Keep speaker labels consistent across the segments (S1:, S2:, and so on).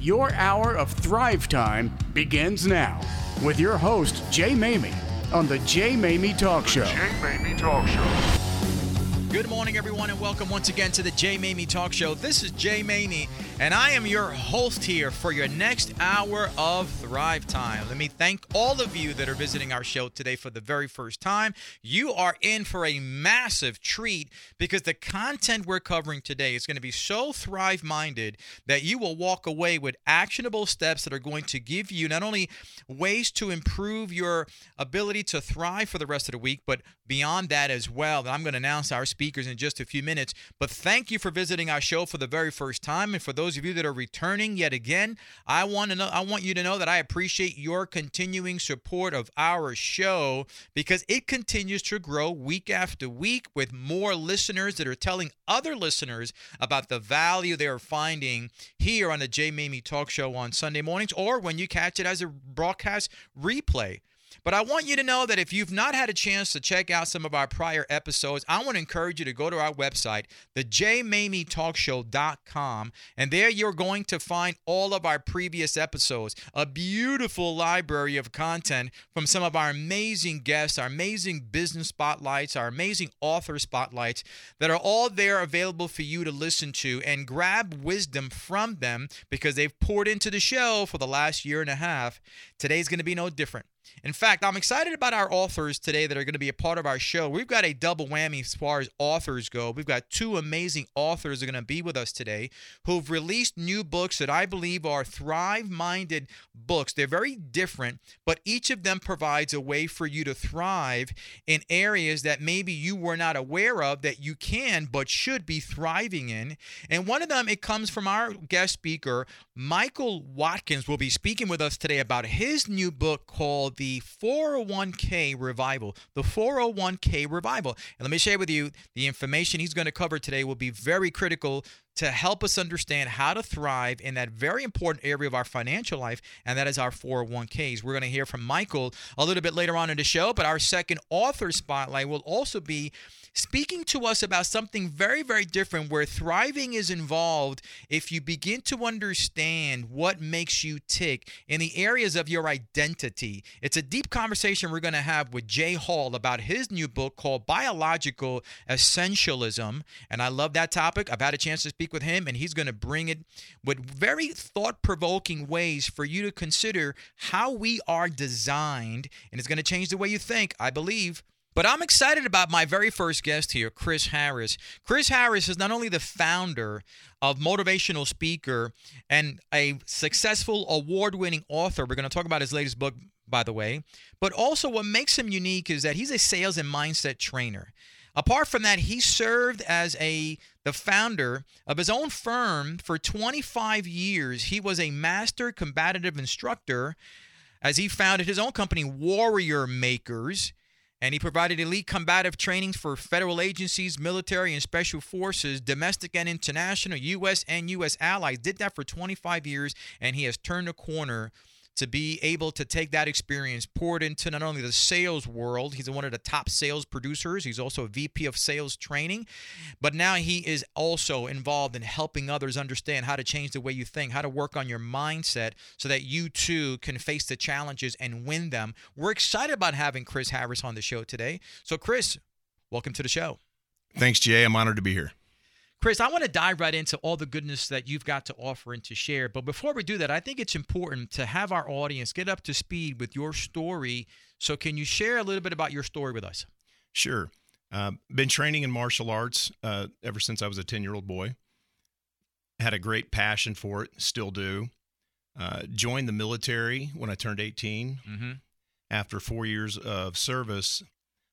S1: Your hour of Thrive Time begins now with your host, Jay Maymi, on the Jay Maymi Talk Show.
S2: Jay Maymi Talk Show.
S3: Good morning, everyone, and welcome once again to the Jay Maymi Talk Show. This is Jay Maymi, and I am your host here for your next hour of Thrive Time. Let me thank all of you that are visiting our show today for the very first time. You are in for a massive treat because the content we're covering today is going to be so thrive minded that you will walk away with actionable steps that are going to give you not only ways to improve your ability to thrive for the rest of the week, but beyond that as well. I'm going to announce our speakers in just a few minutes. But thank you for visiting our show for the very first time, and for those of you that are returning yet again, I want to know. I want you to know that I appreciate your continuing support of our show because it continues to grow week after week with more listeners that are telling other listeners about the value they are finding here on the Jay Maymi Talk Show on Sunday mornings, or when you catch it as a broadcast replay. But I want you to know that if you've not had a chance to check out some of our prior episodes, I want to encourage you to go to our website, thejmamietalkshow.com, and there you're going to find all of our previous episodes, a beautiful library of content from some of our amazing guests, our amazing business spotlights, our amazing author spotlights that are all there available for you to listen to and grab wisdom from them because they've poured into the show for the last year and a half. Today's going to be no different. In fact, I'm excited about our authors today that are going to be a part of our show. We've got a double whammy as far as authors go. We've got two amazing authors that are going to be with us today who've released new books that I believe are thrive minded books. They're very different, but each of them provides a way for you to thrive in areas that maybe you were not aware of that you can but should be thriving in. And one of them, it comes from our guest speaker, Michael Watkins, will be speaking with us today about his new book called The 401k Revival. The 401k Revival. And let me share with you the information he's going to cover today will be very critical to help us understand how to thrive in that very important area of our financial life, and that is our 401ks. We're going to hear from Michael a little bit later on in the show, but our second author spotlight will also be speaking to us about something very, very different where thriving is involved if you begin to understand what makes you tick in the areas of your identity. It's a deep conversation we're going to have with Jay Hall about his new book called Biological Essentialism. And I love that topic. I've had a chance to speak with him, and he's going to bring it with very thought provoking ways for you to consider how we are designed. And it's going to change the way you think, I believe. But I'm excited about my very first guest here, Chris Harris. Chris Harris is not only the founder of motivational speaker and a successful award-winning author. We're going to talk about his latest book, by the way. But also what makes him unique is that he's a sales and mindset trainer. Apart from that, he served as a the founder of his own firm for 25 years. He was a master combative instructor as he founded his own company, Warrior Makers and he provided elite combative trainings for federal agencies, military and special forces, domestic and international, U.S. and U.S. allies. Did that for 25 years, and he has turned a corner to be able to take that experience, pour it into not only the sales world, he's one of the top sales producers, he's also a VP of sales training, but now he is also involved in helping others understand how to change the way you think, how to work on your mindset so that you too can face the challenges and win them. We're excited about having Chris Harris on the show today. So, Chris, welcome to the show.
S4: Thanks, Jay. I'm honored to be here.
S3: Chris, I want to dive right into all the goodness that you've got to offer and to share. But before we do that, I think it's important to have our audience get up to speed with your story. So, can you share a little bit about your story with us?
S4: Sure. Uh, been training in martial arts uh, ever since I was a 10 year old boy. Had a great passion for it, still do. Uh, joined the military when I turned 18.
S3: Mm-hmm.
S4: After four years of service,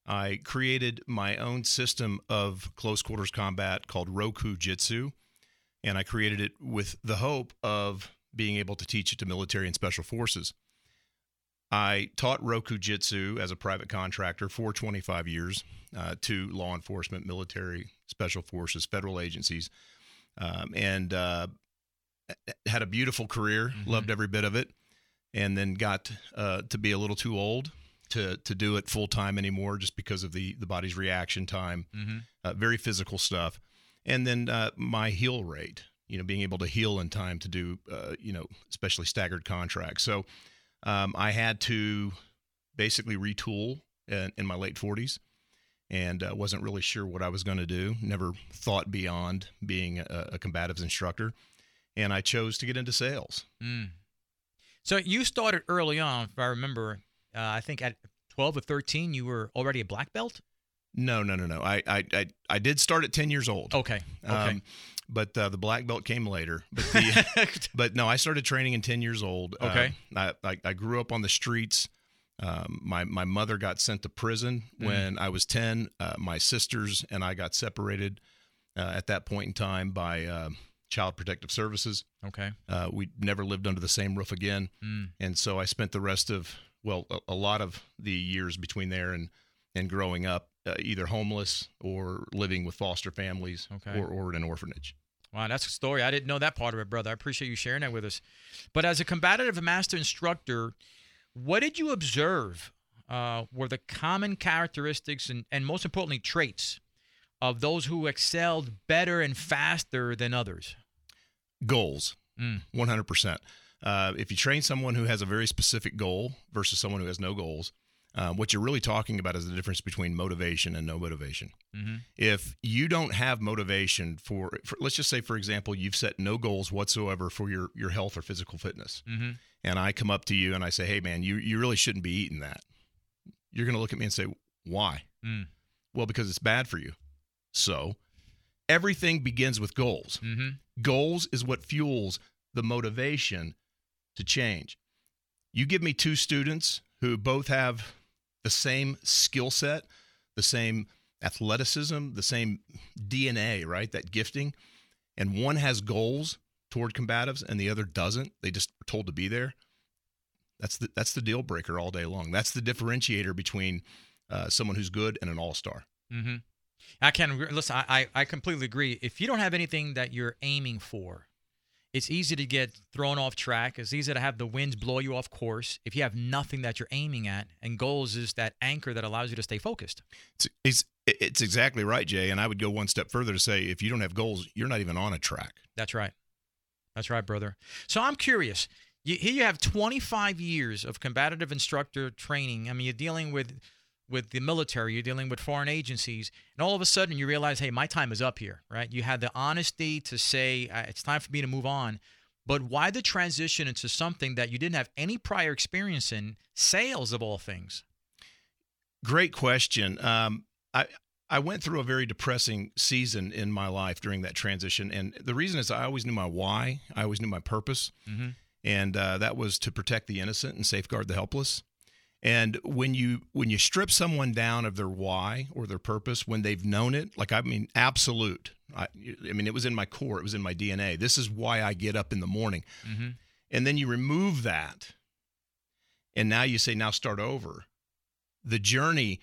S4: I created my own system of close quarters combat called Roku Jitsu, and I created it with the hope of being able to teach it to military and special forces. I taught Roku Jitsu as a private contractor for 25 years uh, to law enforcement, military, special forces, federal agencies, um, and uh, had a beautiful career. Mm-hmm. Loved every bit of it, and then got uh, to be a little too old to to do it full time anymore, just because of the the body's reaction time.
S3: Mm-hmm.
S4: Uh, very physical stuff, and then uh, my heal rate you know, being able to heal in time to do, uh, you know, especially staggered contracts. So um, I had to basically retool in, in my late 40s and uh, wasn't really sure what I was going to do. Never thought beyond being a, a combatives instructor. And I chose to get into sales.
S3: Mm. So you started early on, if I remember. Uh, I think at 12 or 13, you were already a black belt.
S4: No, no, no, no. I, I, I, I did start at 10 years old.
S3: Okay. Okay.
S4: Um, but uh, the black belt came later. But the, but no, I started training in 10 years old.
S3: Okay.
S4: Uh, I, I, I grew up on the streets. Um, my my mother got sent to prison
S3: Mm.
S4: when I was 10. Uh, my sisters and I got separated uh, at that point in time by uh, Child Protective Services.
S3: okay.
S4: Uh, we never lived under the same roof again,
S3: Mm.
S4: and so I spent the rest of well a, a lot of the years between there and and growing up uh, either homeless or living with foster families
S3: Okay.
S4: or, or in an orphanage.
S3: Wow, that's a story. I didn't know that part of it, brother. I appreciate you sharing that with us. But as a combative master instructor, what did you observe uh, were the common characteristics and, and most importantly, traits of those who excelled better and faster than others?
S4: Goals,
S3: Mm.
S4: 100%. Uh, if you train someone who has a very specific goal versus someone who has no goals, uh, what you're really talking about is the difference between motivation and no motivation.
S3: Mm-hmm.
S4: If you don't have motivation for, for, let's just say, for example, you've set no goals whatsoever for your, your health or physical fitness,
S3: Mm-hmm.
S4: and I come up to you and I say, hey, man, you, you really shouldn't be eating that. You're going to look at me and say, why?
S3: Mm.
S4: Well, because it's bad for you. So everything begins with goals.
S3: Mm-hmm.
S4: Goals is what fuels the motivation to change. You give me two students who both have the same skill set, the same athleticism, the same DNA, right? That gifting. And one has goals toward combatives and the other doesn't. They just are told to be there. That's the that's the deal breaker all day long. That's the differentiator between uh, someone who's good and an all star.
S3: Mm-hmm. I can listen. I I completely agree. If you don't have anything that you're aiming for, it's easy to get thrown off track. It's easy to have the winds blow you off course. If you have nothing that you're aiming at, and goals is that anchor that allows you to stay focused.
S4: It's, it's it's exactly right, Jay. And I would go one step further to say, if you don't have goals, you're not even on a track.
S3: That's right. That's right, brother. So I'm curious. You, here you have 25 years of combative instructor training. I mean, you're dealing with with the military, you're dealing with foreign agencies, and all of a sudden you realize, hey, my time is up here, right? You had the honesty to say uh, it's time for me to move on. But why the transition into something that you didn't have any prior experience in, sales of all things?
S4: Great question. Um, I I went through a very depressing season in my life during that transition, and the reason is I always knew my why. I always knew my purpose,
S3: Mm-hmm.
S4: and uh, that was to protect the innocent and safeguard the helpless. And when you when you strip someone down of their why or their purpose when they've known it, like I mean, absolute. I, I mean, it was in my core. It was in my DNA. This is why I get up in the morning.
S3: Mm-hmm.
S4: and then you remove that and now you say now start over the journey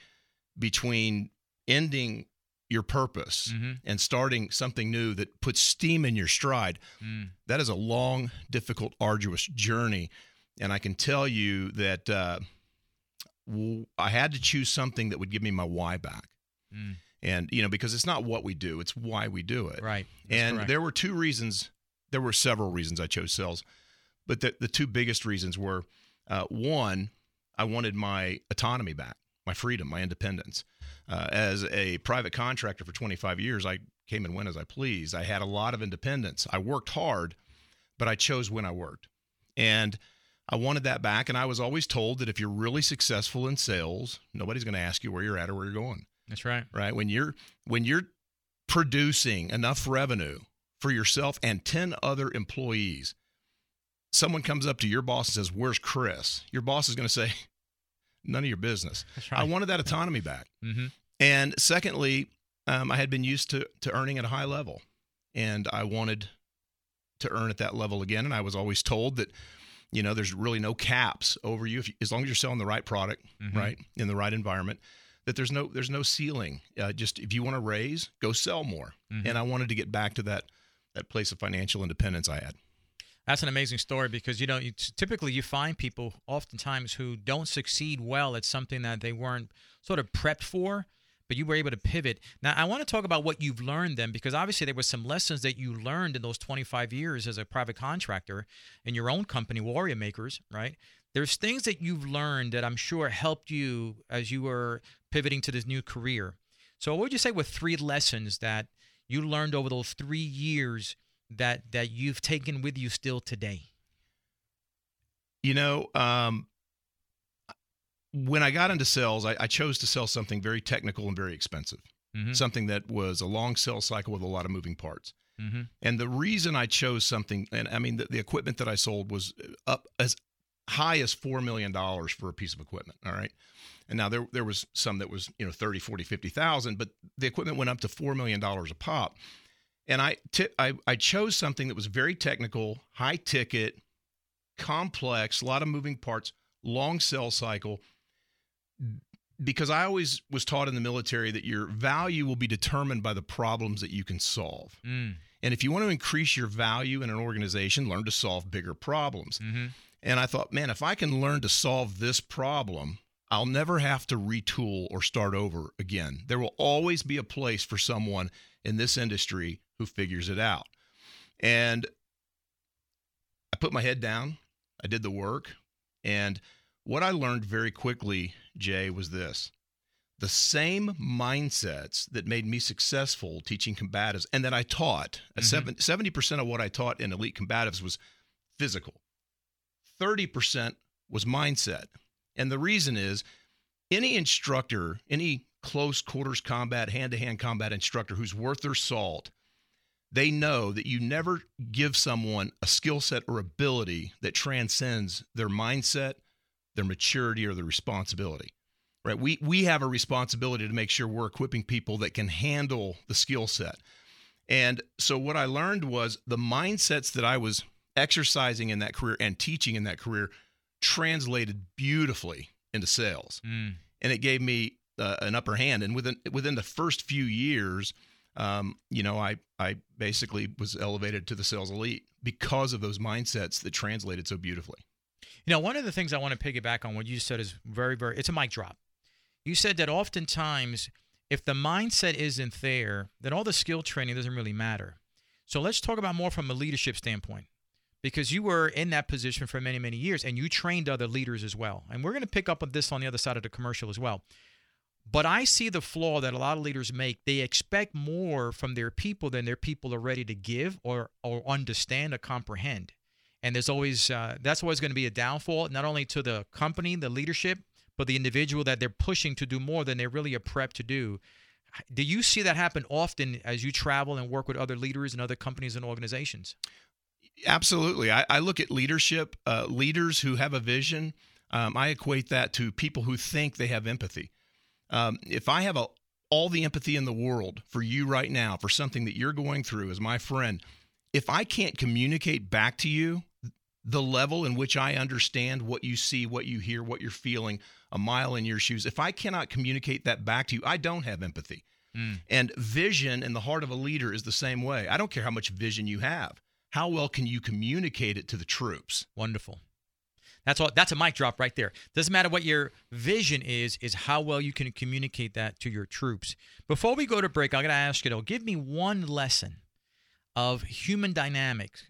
S4: between ending your purpose
S3: Mm-hmm.
S4: and starting something new that puts steam in your stride
S3: Mm.
S4: that is a long difficult arduous journey and i can tell you that uh, i had to choose something that would give me my why back
S3: Mm.
S4: and you know because it's not what we do it's why we do it
S3: Right. That's
S4: and
S3: correct.
S4: there were two reasons. There were several reasons I chose sales, but the, the two biggest reasons were uh, one, I wanted my autonomy back, my freedom, my independence. Uh, as a private contractor for 25 years, I came and went as I pleased. I had a lot of independence. I worked hard, but I chose when I worked. And I wanted that back. And I was always told that if you're really successful in sales, nobody's going to ask you where you're at or where you're going
S3: That's right.
S4: right when you're when you're producing enough revenue for yourself and 10 other employees someone comes up to your boss and says where's chris your boss is going to say none of your business
S3: That's
S4: i wanted that autonomy back
S3: mm-hmm.
S4: and secondly um, i had been used to to earning at a high level and i wanted to earn at that level again and i was always told that you know there's really no caps over you if you, as long as you're selling the right product
S3: Mhm.
S4: right in the right environment that there's no there's no ceiling uh, just if you want to raise go sell more
S3: Mhm.
S4: and i wanted to get back to that that place of financial independence i had
S3: That's an amazing story because you know you, typically you find people oftentimes who don't succeed well at something that they weren't sort of prepped for but you were able to pivot. Now, I want to talk about what you've learned then, because obviously there were some lessons that you learned in those 25 years as a private contractor in your own company, Warrior Makers, right? There's things that you've learned that I'm sure helped you as you were pivoting to this new career. So, what would you say were three lessons that you learned over those three years that that you've taken with you still today?
S4: You know, um, when I got into sales, I, I, chose to sell something very technical and very expensive, mm-hmm. something that was a long sales cycle with a lot of moving parts. Mm-hmm. And the reason I chose something, and I mean, the, the equipment that I sold was up as high as $4 million for a piece of equipment. All right. And now there, there was some that was, you know, 30, 40, 50,000, but the equipment went up to $4 million a pop. And I, t- I, I chose something that was very technical, high ticket, complex, a lot of moving parts, long sales cycle because I always was taught in the military that your value will be determined by the problems that you can solve. Mm. And if you want to increase your value in an organization, learn to solve bigger problems. Mm-hmm. And I thought, man, if I can learn to solve this problem, I'll never have to retool or start over again. There will always be a place for someone in this industry who figures it out. And I put my head down, I did the work, and what I learned very quickly, Jay, was this the same mindsets that made me successful teaching combatives and that I taught, mm-hmm. 70% of what I taught in elite combatives was physical, 30% was mindset. And the reason is any instructor, any close quarters combat, hand to hand combat instructor who's worth their salt, they know that you never give someone a skill set or ability that transcends their mindset their maturity or their responsibility right? We we have a responsibility to make sure we're equipping people that can handle the skill set. And so what i learned was the mindsets that i was exercising in that career and teaching in that career translated beautifully into sales. Mm. and it gave me uh, an upper hand. And within within the first few years um, you know i i basically was elevated to the sales elite because of those mindsets that translated so beautifully
S3: you know, one of the things I want to piggyback on what you said is very, very, it's a mic drop. You said that oftentimes, if the mindset isn't there, then all the skill training doesn't really matter. So let's talk about more from a leadership standpoint because you were in that position for many, many years and you trained other leaders as well. And we're going to pick up on this on the other side of the commercial as well. But I see the flaw that a lot of leaders make. They expect more from their people than their people are ready to give or, or understand or comprehend and there's always uh, that's always going to be a downfall not only to the company the leadership but the individual that they're pushing to do more than they really are prepped to do. Do you see that happen often as you travel and work with other leaders and other companies and organizations?
S4: Absolutely. I, I look at leadership uh, leaders who have a vision um, i equate that to people who think they have empathy. Um, if i have a, all the empathy in the world for you right now for something that you're going through as my friend if i can't communicate back to you the level in which I understand what you see, what you hear, what you're feeling a mile in your shoes, if I cannot communicate that back to you, I don't have empathy. Mm. And vision in the heart of a leader is the same way. I don't care how much vision you have. How well can you communicate it to the troops?
S3: Wonderful. That's all that's a mic drop right there. Doesn't matter what your vision is, is how well you can communicate that to your troops. Before we go to break, I'm gonna ask you though, give me one lesson of human dynamics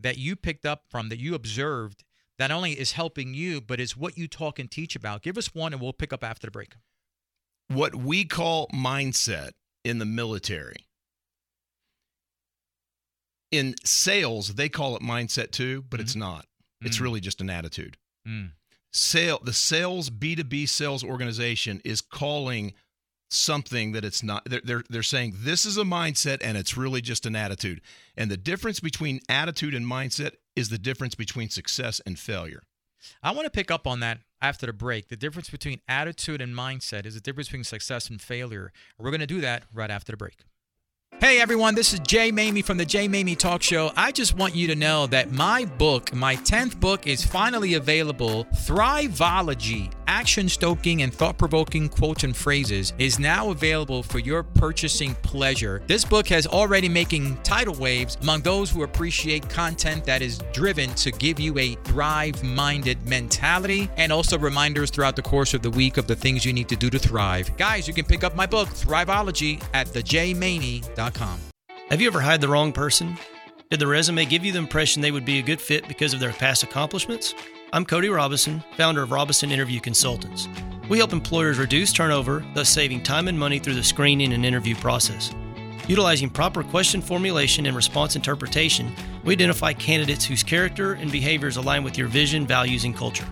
S3: that you picked up from, that you observed, that only is helping you, but is what you talk and teach about? Give us one and we'll pick up after the break.
S4: What we call mindset in the military. In sales, they call it mindset too, but mm-hmm. it's not. It's mm-hmm. really just an attitude. Mm. Sale, the sales B2B sales organization is calling something that it's not they're, they're they're saying this is a mindset and it's really just an attitude. And the difference between attitude and mindset is the difference between success and failure.
S3: I want to pick up on that after the break. The difference between attitude and mindset is the difference between success and failure. We're going to do that right after the break Hey everyone, this is Jay Maymi from the Jay Maymi Talk Show. I just want you to know that my book, my 10th book, is finally available Thriveology action stoking and thought provoking quotes and phrases, is now available for your purchasing pleasure. This book has already making tidal waves among those who appreciate content that is driven to give you a thrive minded mentality and also reminders throughout the course of the week of the things you need to do to thrive. Guys, you can pick up my book, Thriveology, at thejmaney.com.
S5: Have you ever hired the wrong person? Did the resume give you the impression they would be a good fit because of their past accomplishments? I'm Cody Robinson, founder of Robinson Interview Consultants. We help employers reduce turnover, thus saving time and money through the screening and interview process. Utilizing proper question formulation and response interpretation, we identify candidates whose character and behaviors align with your vision, values, and culture.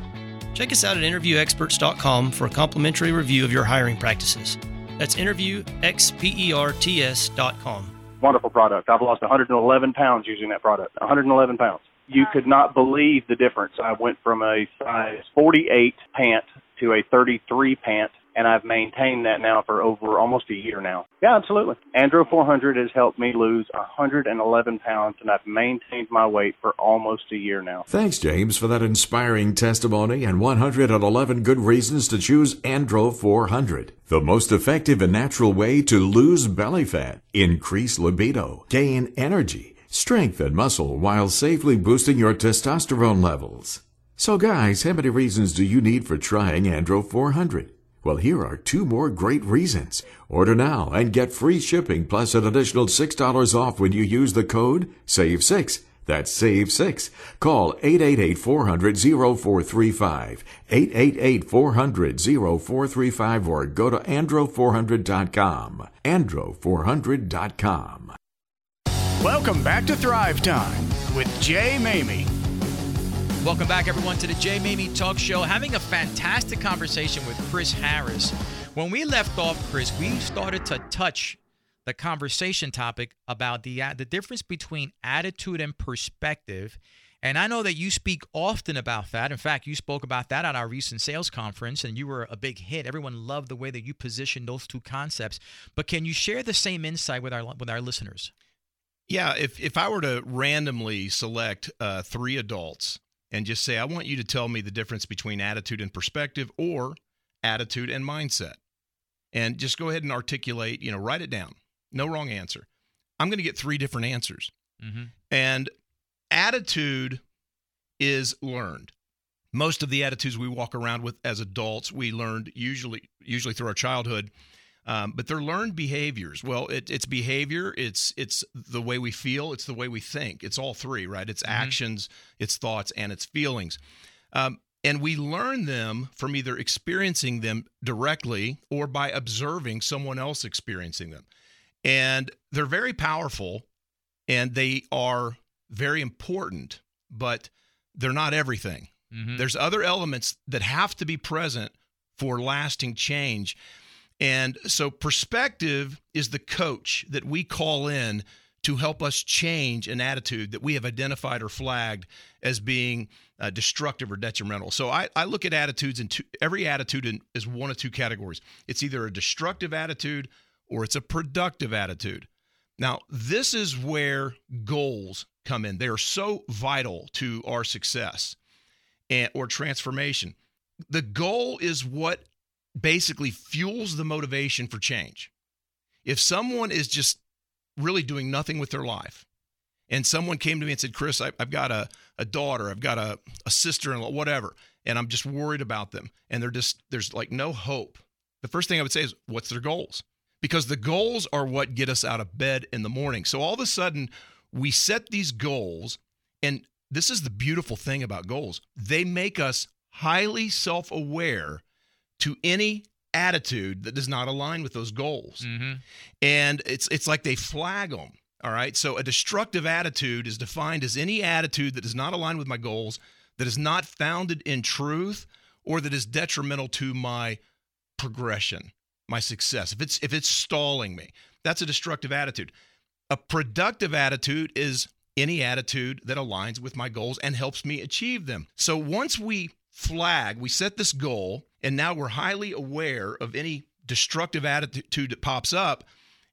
S5: Check us out at interviewexperts.com for a complimentary review of your hiring practices. That's interviewexperts.com
S6: wonderful product. I've lost 111 pounds using that product. 111 pounds. You could not believe the difference. I went from a size 48 pant to a 33 pant and I've maintained that now for over almost a year now. Yeah, absolutely. Andro 400 has helped me lose 111 pounds, and I've maintained my weight for almost a year now.
S7: Thanks, James, for that inspiring testimony and 111 good reasons to choose Andro 400. The most effective and natural way to lose belly fat, increase libido, gain energy, strength, and muscle while safely boosting your testosterone levels. So, guys, how many reasons do you need for trying Andro 400? Well, here are two more great reasons. Order now and get free shipping plus an additional $6 off when you use the code SAVE6. That's SAVE6. Call 888-400-0435, 888-400-0435 or go to andro400.com, andro400.com.
S1: Welcome back to Thrive Time with Jay Maymi.
S3: Welcome back, everyone, to the Jay Maymi Talk Show. Having a fantastic conversation with Chris Harris. When we left off, Chris, we started to touch the conversation topic about the uh, the difference between attitude and perspective. And I know that you speak often about that. In fact, you spoke about that at our recent sales conference, and you were a big hit. Everyone loved the way that you positioned those two concepts. But can you share the same insight with our with our listeners?
S4: Yeah, if if I were to randomly select uh, three adults and just say, I want you to tell me the difference between attitude and perspective or attitude and mindset. And just go ahead and articulate, you know, write it down. No wrong answer. I'm going to get three different answers. Mm-hmm. And attitude is learned. Most of the attitudes we walk around with as adults, we learned usually usually through our childhood um, but they're learned behaviors. Well, it, it's behavior, it's it's the way we feel, it's the way we think. It's all three, right? It's mm-hmm. actions, it's thoughts, and it's feelings. Um, and we learn them from either experiencing them directly or by observing someone else experiencing them. And they're very powerful and they are very important, but they're not everything. Mm-hmm. There's other elements that have to be present for lasting change. And so perspective is the coach that we call in to help us change an attitude that we have identified or flagged as being uh, destructive or detrimental. So I, I look at attitudes two, every attitude in, is one of two categories. It's either a destructive attitude or it's a productive attitude. Now, this is where goals come in. They are so vital to our success and, or transformation. The goal is what basically fuels the motivation for change. If someone is just really doing nothing with their life, and someone came to me and said, Chris, I, have got a, a daughter, I've got a, a sister in law, whatever, and I'm just worried about them, and they're just, there's like no hope. The first thing I would say is, what's their goals? Because the goals are what get us out of bed in the morning. So all of a sudden, we set these goals, and this is the beautiful thing about goals they make us highly self aware to any attitude that does not align with those goals. Mm-hmm. And it's it's like they flag them. All right. So a destructive attitude is defined as any attitude that does not align with my goals, that is not founded in truth, or that is detrimental to my progression, my success. If it's if it's stalling me, that's a destructive attitude. A productive attitude is any attitude that aligns with my goals and helps me achieve them. So once we flag, we set this goal, and now we're highly aware of any destructive attitude that pops up.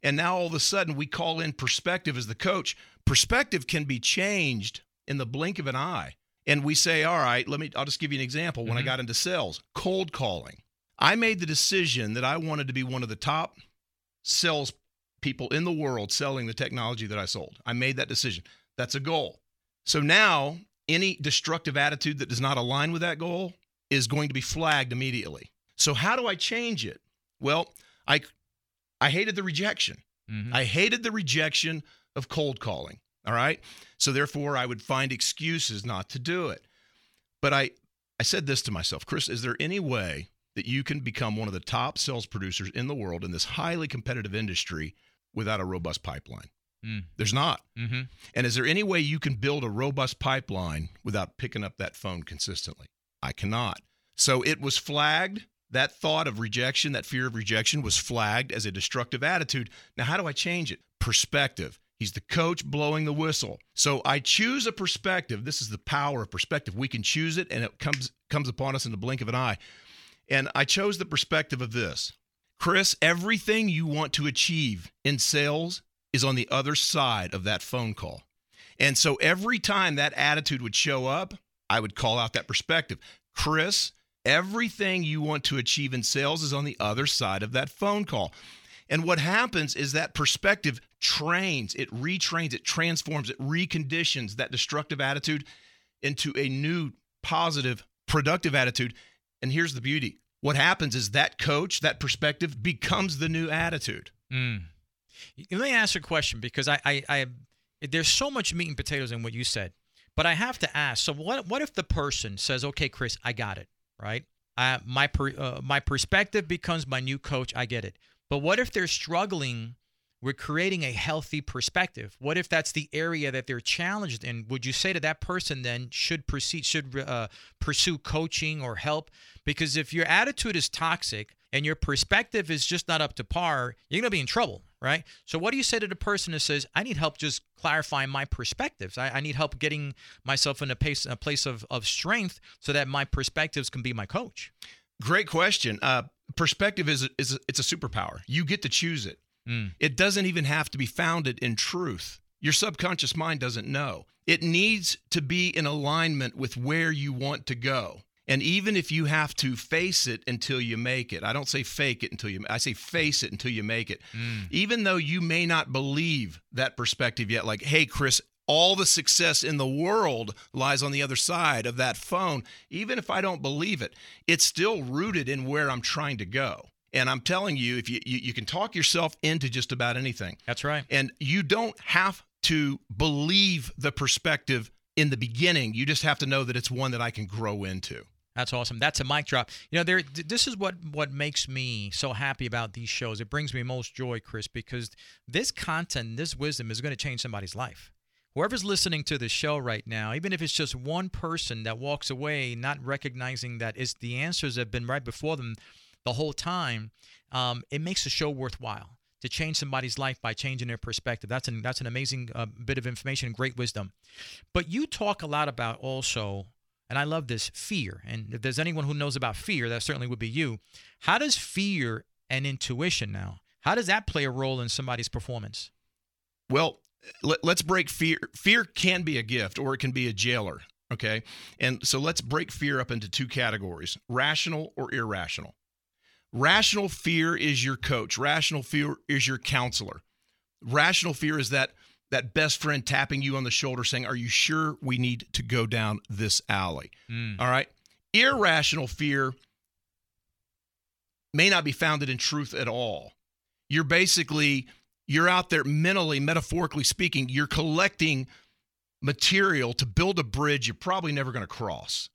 S4: And now all of a sudden we call in perspective as the coach. Perspective can be changed in the blink of an eye. And we say, all right, let me, I'll just give you an example. When I
S3: Mhm.
S4: got into sales, cold calling, I made the decision that I wanted to be one of the top sales people in the world selling the technology that I sold. I made that decision. That's a goal. So now, any destructive attitude that does not align with that goal is going to be flagged immediately. So how do I change it? Well, I I hated the rejection.
S3: Mhm.
S4: I hated the rejection of cold calling. All right. So therefore, I would find excuses not to do it. But I, I said this to myself, Chris, is there any way that you can become one of the top sales producers in the world in this highly competitive industry without a robust pipeline?
S3: Mm.
S4: There's not.
S3: Mhm.
S4: And is there any way you can build a robust pipeline without picking up that phone consistently? I cannot. So it was flagged. That thought of rejection, that fear of rejection was flagged as a destructive attitude. Now, how do I change it? Perspective. He's the coach blowing the whistle. So I choose a perspective. This is the power of perspective. We can choose it and it comes comes upon us in the blink of an eye. And I chose the perspective of this. Chris, everything you want to achieve in sales is on the other side of that phone call. And so every time that attitude would show up, I would call out that perspective. Chris, everything you want to achieve in sales is on the other side of that phone call. And what happens is that perspective trains, it retrains, it transforms, it reconditions that destructive attitude into a new, positive, productive attitude. And here's the beauty what happens is that coach, that perspective becomes the new attitude.
S3: Mm. Let me ask you a question because I, I, I, there's so much meat and potatoes in what you said, but I have to ask. So what, what if the person says, "Okay, Chris, I got it, right? Uh, my, per, uh, my perspective becomes my new coach. I get it." But what if they're struggling with creating a healthy perspective? What if that's the area that they're challenged in? Would you say to that person then should proceed, should uh, pursue coaching or help? Because if your attitude is toxic and your perspective is just not up to par, you're to be in trouble, right? So, what do you say to the person that says, I need help just clarifying my perspectives? I, I need help getting myself in a, pace, a place of, of strength so that my perspectives can be my coach?
S4: Great question. Uh, perspective is is it's a superpower. You get to choose it.
S3: Mm.
S4: It doesn't even have to be founded in truth. Your subconscious mind doesn't know. It needs to be in alignment with where you want to go. And even if you have to face it until you make it, I don't say fake it until you, I say face it until you make it. Mm. Even though you may not believe that perspective yet, like, hey, Chris, all the success in the world lies on the other side of that phone. Even if I don't believe it, it's still rooted in where I'm trying to go. And I'm telling you, if you, you, you can talk yourself into just about anything.
S3: That's right.
S4: And you don't have to believe the perspective in the beginning. You just have to know that it's one that I can grow into.
S3: That's awesome. That's a mic drop. You know, there. This is what what makes me so happy about these shows. It brings me most joy, Chris, because this content, this wisdom, is going to change somebody's life. Whoever's listening to the show right now, even if it's just one person that walks away not recognizing that it's the answers have been right before them the whole time, um, it makes the show worthwhile to change somebody's life by changing their perspective. That's an that's an amazing uh, bit of information and great wisdom. But you talk a lot about also and I love this fear. And if there's anyone who knows about fear, that certainly would be you. How does fear and intuition now, how does that play a role in somebody's performance?
S4: Well, let, let's break fear. Fear can be a gift or it can be a jailer. Okay. And so let's break fear up into two categories rational or irrational. Rational fear is your coach, rational fear is your counselor. Rational fear is that that best friend tapping you on the shoulder saying, Are you sure we need to go down this alley? Mm. All right. Irrational fear may not be founded in truth at all. You're basically you're out there mentally, metaphorically speaking, you're collecting material to build a bridge you're probably never going to cross.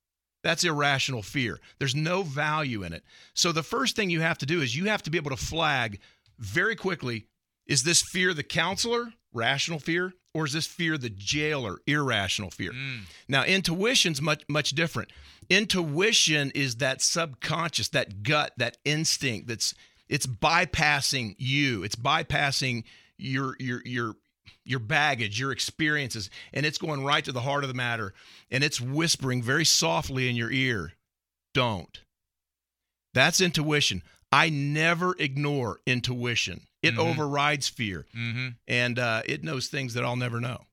S4: That's irrational fear. There's no value in it. So the first thing you have to do is you have to be able to flag very quickly is this fear the counselor, rational fear, or is this fear the jailer, irrational fear? Mm. Now, intuition's much much different. Intuition is that subconscious, that gut, that instinct that's it's bypassing you. It's bypassing your your your your baggage, your experiences, and it's going right to the heart of the matter and it's whispering very softly in your ear, "Don't." That's intuition. I never ignore intuition. It
S3: Mhm.
S4: overrides fear,
S3: Mm-hmm.
S4: and uh, it knows things that I'll never know.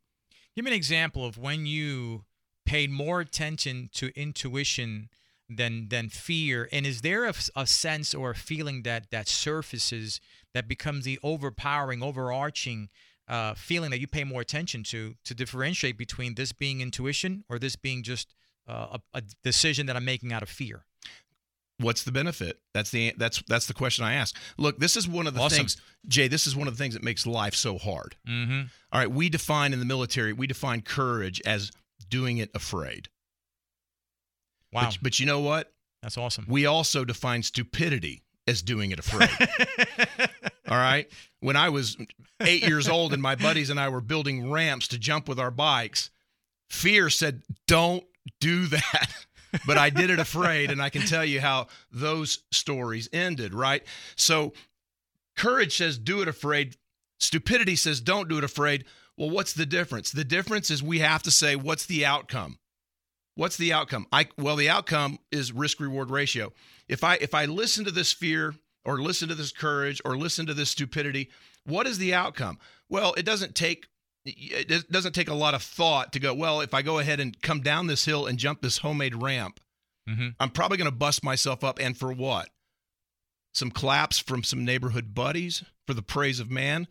S3: Give me an example of when you paid more attention to intuition than than fear and is there a, a sense or a feeling that that surfaces that becomes the overpowering overarching uh, feeling that you pay more attention to to differentiate between this being intuition or this being just uh, a, a decision that i'm making out of fear
S4: what's the benefit? That's the that's that's the question i ask. Look this is one of the
S3: Awesome.
S4: things jay this is one of the things that makes life so hard.
S3: Mm-hmm.
S4: all right we define in the military we define courage as doing it afraid.
S3: Wow.
S4: But, but you know what?
S3: That's awesome.
S4: We also define stupidity as doing it afraid. All right? When i was eight years old and my buddies and i were building ramps to jump with our bikes fear said don't do that but I did it afraid, and I can tell you how those stories ended, right? So courage says do it afraid, stupidity says don't do it afraid. Well, what's the difference? The difference is we have to say, what's the outcome? What's the outcome? I well, the outcome is risk reward ratio. If I if I listen to this fear or listen to this courage or listen to this stupidity, what is the outcome? Well, it doesn't take it doesn't take a lot of thought to go, well, if I go ahead and come down this hill and jump this homemade ramp,
S3: mm-hmm.
S4: I'm probably going to bust myself up. And for what? Some claps from some neighborhood buddies for the praise of man.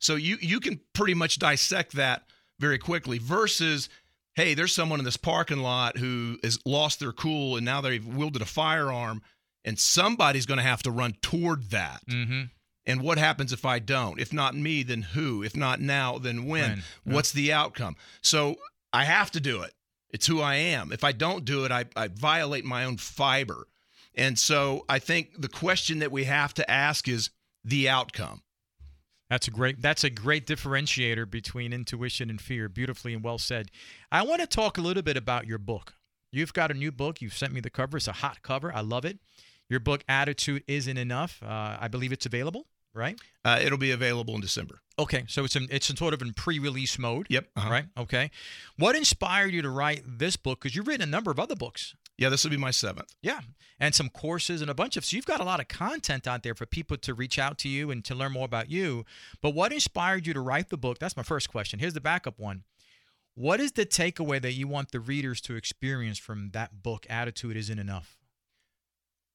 S4: So you you can pretty much dissect that very quickly versus hey, there's someone in this parking lot who has lost their cool and now they've wielded a firearm and somebody's going to have to run toward that.
S3: Mm-hmm.
S4: And what happens if I don't? If not me, then who? If not now, then
S3: when? Yeah.
S4: What's the outcome? So I have to do it. It's who I am. If I don't do it, I, I violate my own fiber. And so I think the question that we have to ask is the outcome.
S3: That's a great that's a great differentiator between intuition and fear. Beautifully and well said. I want to talk a little bit about your book. You've got a new book. You've sent me the cover. It's a hot cover. I love it. Your book Attitude Isn't Enough. Uh, I believe it's available, right?
S4: Uh, it'll be available in December.
S3: Okay, so it's in, it's in sort of in pre-release mode.
S4: Yep. uh-huh.
S3: Right. Okay. What inspired you to write this book? Because you've written a number of other books.
S4: Yeah, this will be my seventh.
S3: Yeah, and some courses and a bunch of. So you've got a lot of content out there for people to reach out to you and to learn more about you. But what inspired you to write the book? That's my first question. Here's the backup one. What is the takeaway that you want the readers to experience from that book? Attitude isn't enough.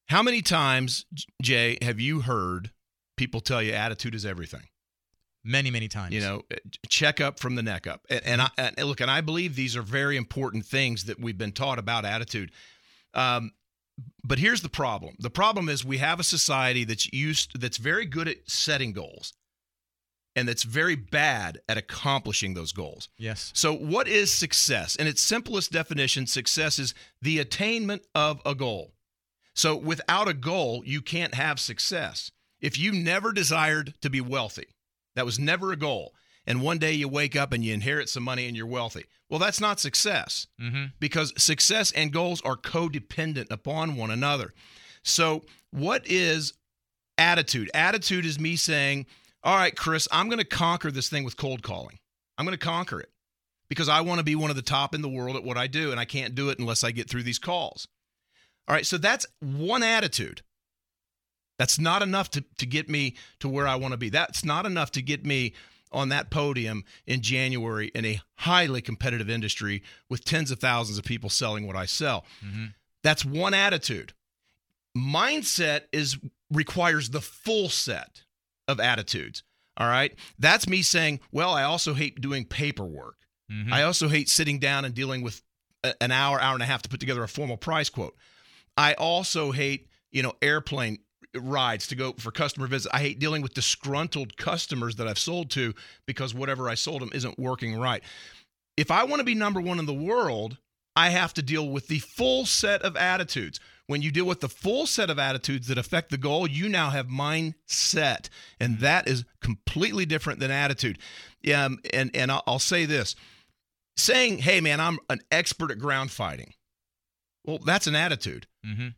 S4: How many times, Jay, have you heard people tell you attitude is everything?
S3: Many, many times.
S4: You know, uh, check up from the neck up. And, and I and look, and I believe these are very important things that we've been taught about attitude. Um, but here's the problem. The problem is we have a society that's used that's very good at setting goals and that's very bad at accomplishing those goals.
S3: Yes.
S4: So, what is success? In its simplest definition, success is the attainment of a goal. So, without a goal, you can't have success. If you never desired to be wealthy, that was never a goal, and one day you wake up and you inherit some money and you're wealthy, well, that's not success
S3: Mm-hmm.
S4: because success and goals are codependent upon one another. So, what is attitude? Attitude is me saying, All right, Chris, I'm going to conquer this thing with cold calling. I'm going to conquer it because I want to be one of the top in the world at what I do, and I can't do it unless I get through these calls. All right, so that's one attitude. That's not enough to, to get me to where I want to be. That's not enough to get me on that podium in January in a highly competitive industry with tens of thousands of people selling what I sell.
S3: Mm-hmm.
S4: That's one attitude. Mindset is requires the full set of attitudes. All right? That's me saying, well, I also hate doing paperwork.
S3: Mm-hmm.
S4: I also hate sitting down and dealing with a- an hour, hour and a half to put together a formal price quote. I also hate, you know, airplane rides to go for customer visits. I hate dealing with disgruntled customers that I've sold to because whatever I sold them isn't working right. If I want to be number one in the world, I have to deal with the full set of attitudes. When you deal with the full set of attitudes that affect the goal, you now have mindset, and that is completely different than attitude. Um, and and I'll, I'll say this: saying, "Hey, man, I'm an expert at ground fighting." Well, that's an attitude.
S3: Mm-hmm.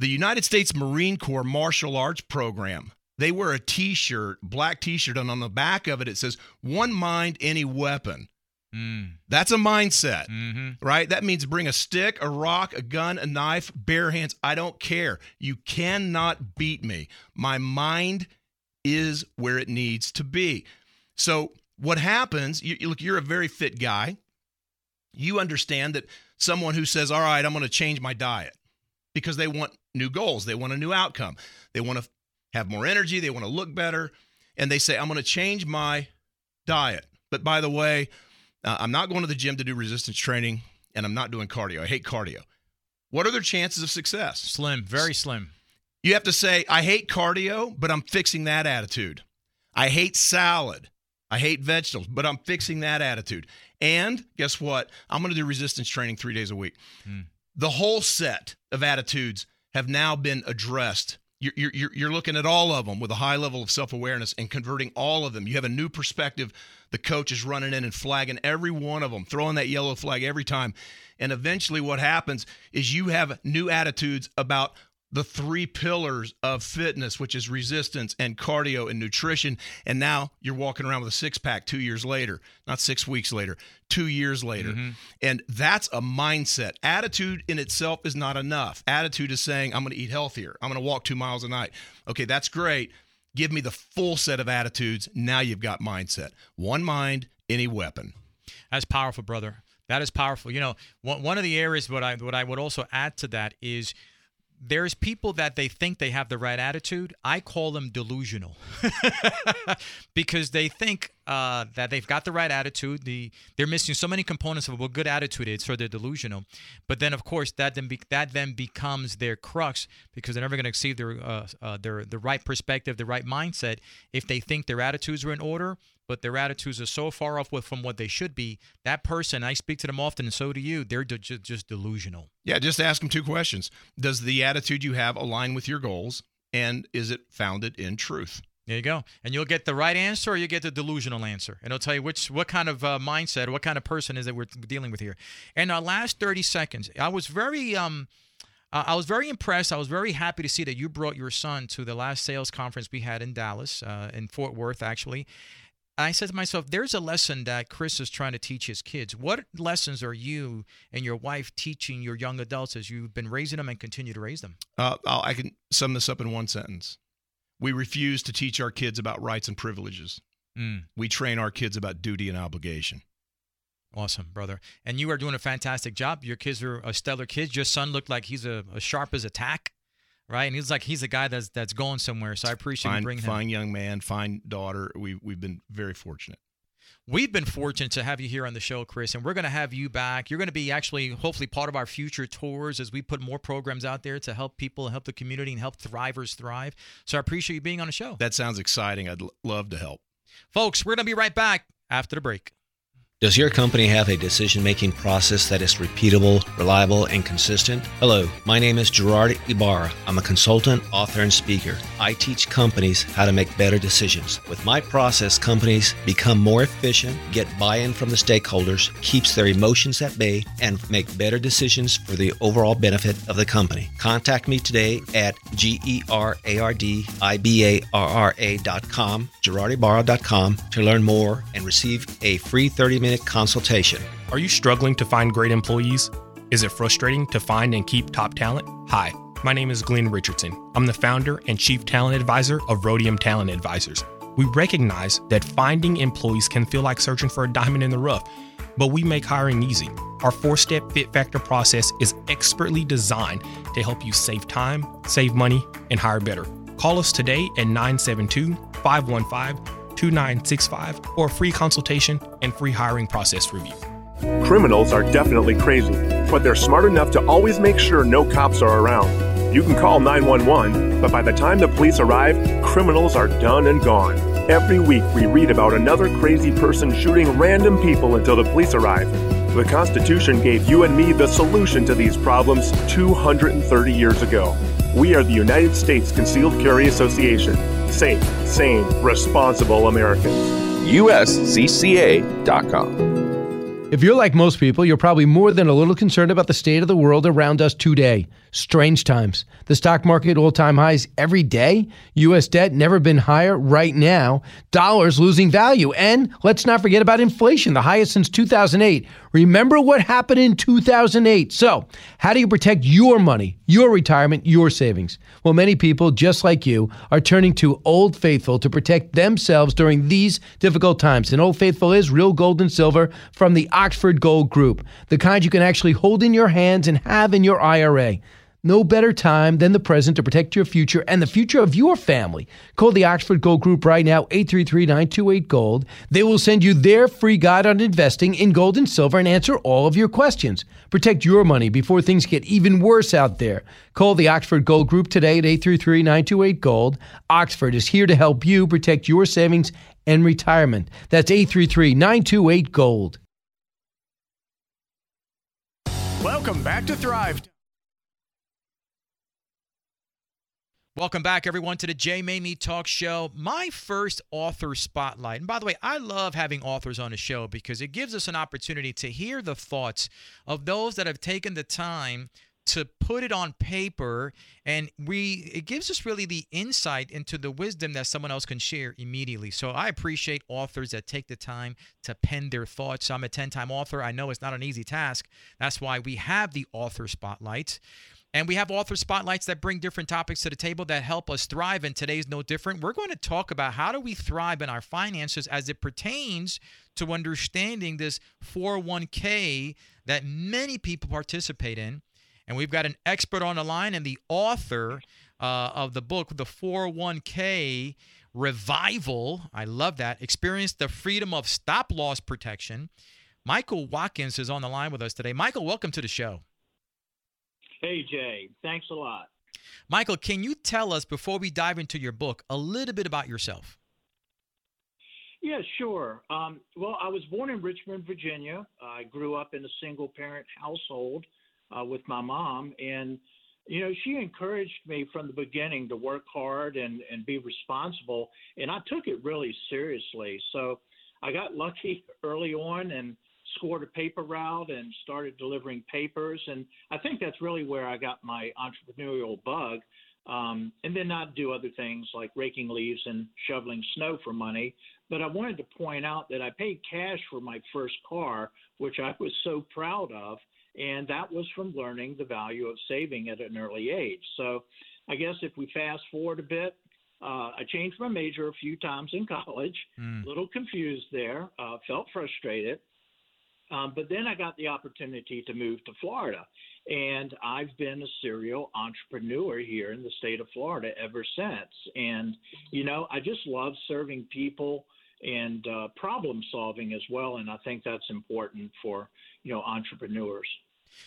S4: The United States Marine Corps martial arts program. They wear a T-shirt, black T-shirt, and on the back of it it says "One mind, any weapon."
S3: Mm.
S4: That's a mindset
S3: Mm-hmm.
S4: right? That means bring a stick, a rock, a gun, a knife, bare hands. I don't care. You cannot beat me. My mind is where it needs to be. So what happens? You, you look, you're a very fit guy. You understand that someone who says, All right, I'm going to change my diet because they want new goals, they want a new outcome, they want to have more energy, they want to look better, and they say, I'm going to change my diet. But by the way, uh, I'm not going to the gym to do resistance training and I'm not doing cardio. I hate cardio. What are their chances of success?
S3: Slim, very slim.
S4: You have to say, I hate cardio, but I'm fixing that attitude. I hate salad. I hate vegetables, but I'm fixing that attitude. And guess what? I'm going to do resistance training three days a week. Mm. The whole set of attitudes have now been addressed. You're, you're, you're looking at all of them with a high level of self awareness and converting all of them. You have a new perspective. The coach is running in and flagging every one of them, throwing that yellow flag every time. And eventually, what happens is you have new attitudes about the three pillars of fitness, which is resistance and cardio and nutrition. And now you're walking around with a six pack two years later, not six weeks later, two years later. Mm-hmm. And that's a mindset. Attitude in itself is not enough. Attitude is saying, I'm going to eat healthier, I'm going to walk two miles a night. Okay, that's great. Give me the full set of attitudes. Now you've got mindset. One mind, any weapon.
S3: That's powerful, brother. That is powerful. You know, one, one of the areas what I what I would also add to that is there's people that they think they have the right attitude. I call them delusional because they think uh, that they've got the right attitude. The they're missing so many components of what good attitude is, so they're delusional. But then, of course, that then be, that then becomes their crux because they're never going to see their uh, uh, their the right perspective, the right mindset if they think their attitudes are in order but their attitudes are so far off from what they should be. That person, I speak to them often, and so do you. They're de- just delusional.
S4: Yeah, just ask them two questions: Does the attitude you have align with your goals, and is it founded in truth?
S3: There you go, and you'll get the right answer, or you get the delusional answer, and it'll tell you which what kind of uh, mindset, what kind of person is that we're dealing with here. And our last thirty seconds, I was very um. Uh, I was very impressed. I was very happy to see that you brought your son to the last sales conference we had in Dallas, uh, in Fort Worth, actually. I said to myself, there's a lesson that Chris is trying to teach his kids. What lessons are you and your wife teaching your young adults as you've been raising them and continue to raise them?
S4: Uh, I can sum this up in one sentence. We refuse to teach our kids about rights and privileges. Mm. We train our kids about duty and obligation.
S3: Awesome, brother. And you are doing a fantastic job. Your kids are a stellar kids. Your son looked like he's a, a sharp as a tack right? And he's like he's a guy that's that's going somewhere. So I appreciate
S4: fine,
S3: you bringing
S4: him. Fine young man, fine daughter. We we've been very fortunate.
S3: We've been fortunate to have you here on the show, Chris, and we're going to have you back. You're going to be actually, hopefully, part of our future tours as we put more programs out there to help people, help the community, and help thrivers thrive. So I appreciate you being on the show.
S4: That sounds exciting. I'd l- love to help.
S3: Folks, we're going to be right back after the break.
S8: Does your company have a decision making process that is repeatable, reliable, and consistent? Hello, my name is Gerard Ibarra. I'm a consultant, author, and speaker. I teach companies how to make better decisions. With my process, companies become more efficient, get buy in from the stakeholders, keeps their emotions at bay, and make better decisions for the overall benefit of the company. Contact me today at G-E-R-A-R-D-I-B-A-R-R-A.com, gerardibarra.com to learn more and receive a free 30 minute minute consultation.
S9: Are you struggling to find great employees? Is it frustrating to find and keep top talent? Hi, my name is Glenn Richardson. I'm the founder and chief talent advisor of Rhodium Talent Advisors. We recognize that finding employees can feel like searching for a diamond in the rough, but we make hiring easy. Our four step Fit Factor process is expertly designed to help you save time, save money, and hire better. Call us today at 972 515 2965 or a free consultation and free hiring process review.
S10: Criminals are definitely crazy, but they're smart enough to always make sure no cops are around. You can call 911, but by the time the police arrive, criminals are done and gone. Every week we read about another crazy person shooting random people until the police arrive. The Constitution gave you and me the solution to these problems 230 years ago. We are the United States Concealed Carry Association. Safe, sane, responsible Americans.
S11: USCCA.com. If you're like most people, you're probably more than a little concerned about the state of the world around us today. Strange times. The stock market all time highs every day. U.S. debt never been higher right now. Dollars losing value. And let's not forget about inflation, the highest since 2008. Remember what happened in 2008. So, how do you protect your money, your retirement, your savings? Well, many people, just like you, are turning to Old Faithful to protect themselves during these difficult times. And Old Faithful is real gold and silver from the Oxford Gold Group, the kind you can actually hold in your hands and have in your IRA. No better time than the present to protect your future and the future of your family. Call the Oxford Gold Group right now, 833-928-GOLD. They will send you their free guide on investing in gold and silver and answer all of your questions. Protect your money before things get even worse out there. Call the Oxford Gold Group today at 833-928-GOLD. Oxford is here to help you protect your savings and retirement. That's 833-928-GOLD.
S1: Welcome back to Thrive.
S3: Welcome back, everyone, to the Jay Maymi Talk Show. My first author spotlight. And by the way, I love having authors on the show because it gives us an opportunity to hear the thoughts of those that have taken the time to put it on paper. And we it gives us really the insight into the wisdom that someone else can share immediately. So i appreciate authors that take the time to pen their thoughts. I'm a 10-time author. I know it's not an easy task. That's why we have the author spotlight and we have author spotlights that bring different topics to the table that help us thrive. And today's no different. We're going to talk about how do we thrive in our finances as it pertains to understanding this 401k that many people participate in. And we've got an expert on the line and the author uh, of the book, The 401k Revival. I love that. Experience the freedom of stop loss protection. Michael Watkins is on the line with us today. Michael, welcome to the show.
S12: Hey, Jay. Thanks a lot.
S3: Michael, can you tell us, before we dive into your book, a little bit about yourself?
S12: Yeah, sure. Um, well, I was born in Richmond, Virginia. I grew up in a single parent household uh, with my mom. And, you know, she encouraged me from the beginning to work hard and, and be responsible. And I took it really seriously. So I got lucky early on and scored a paper route and started delivering papers. And I think that's really where I got my entrepreneurial bug. Um, and then not do other things like raking leaves and shoveling snow for money. But I wanted to point out that I paid cash for my first car, which I was so proud of. And that was from learning the value of saving at an early age. So I guess if we fast forward a bit, uh, I changed my major a few times in college, a mm. little confused there, uh, felt frustrated. Um, but then I got the opportunity to move to Florida, and I've been a serial entrepreneur here in the state of Florida ever since. And you know, I just love serving people and uh, problem solving as well, and I think that's important for you know entrepreneurs.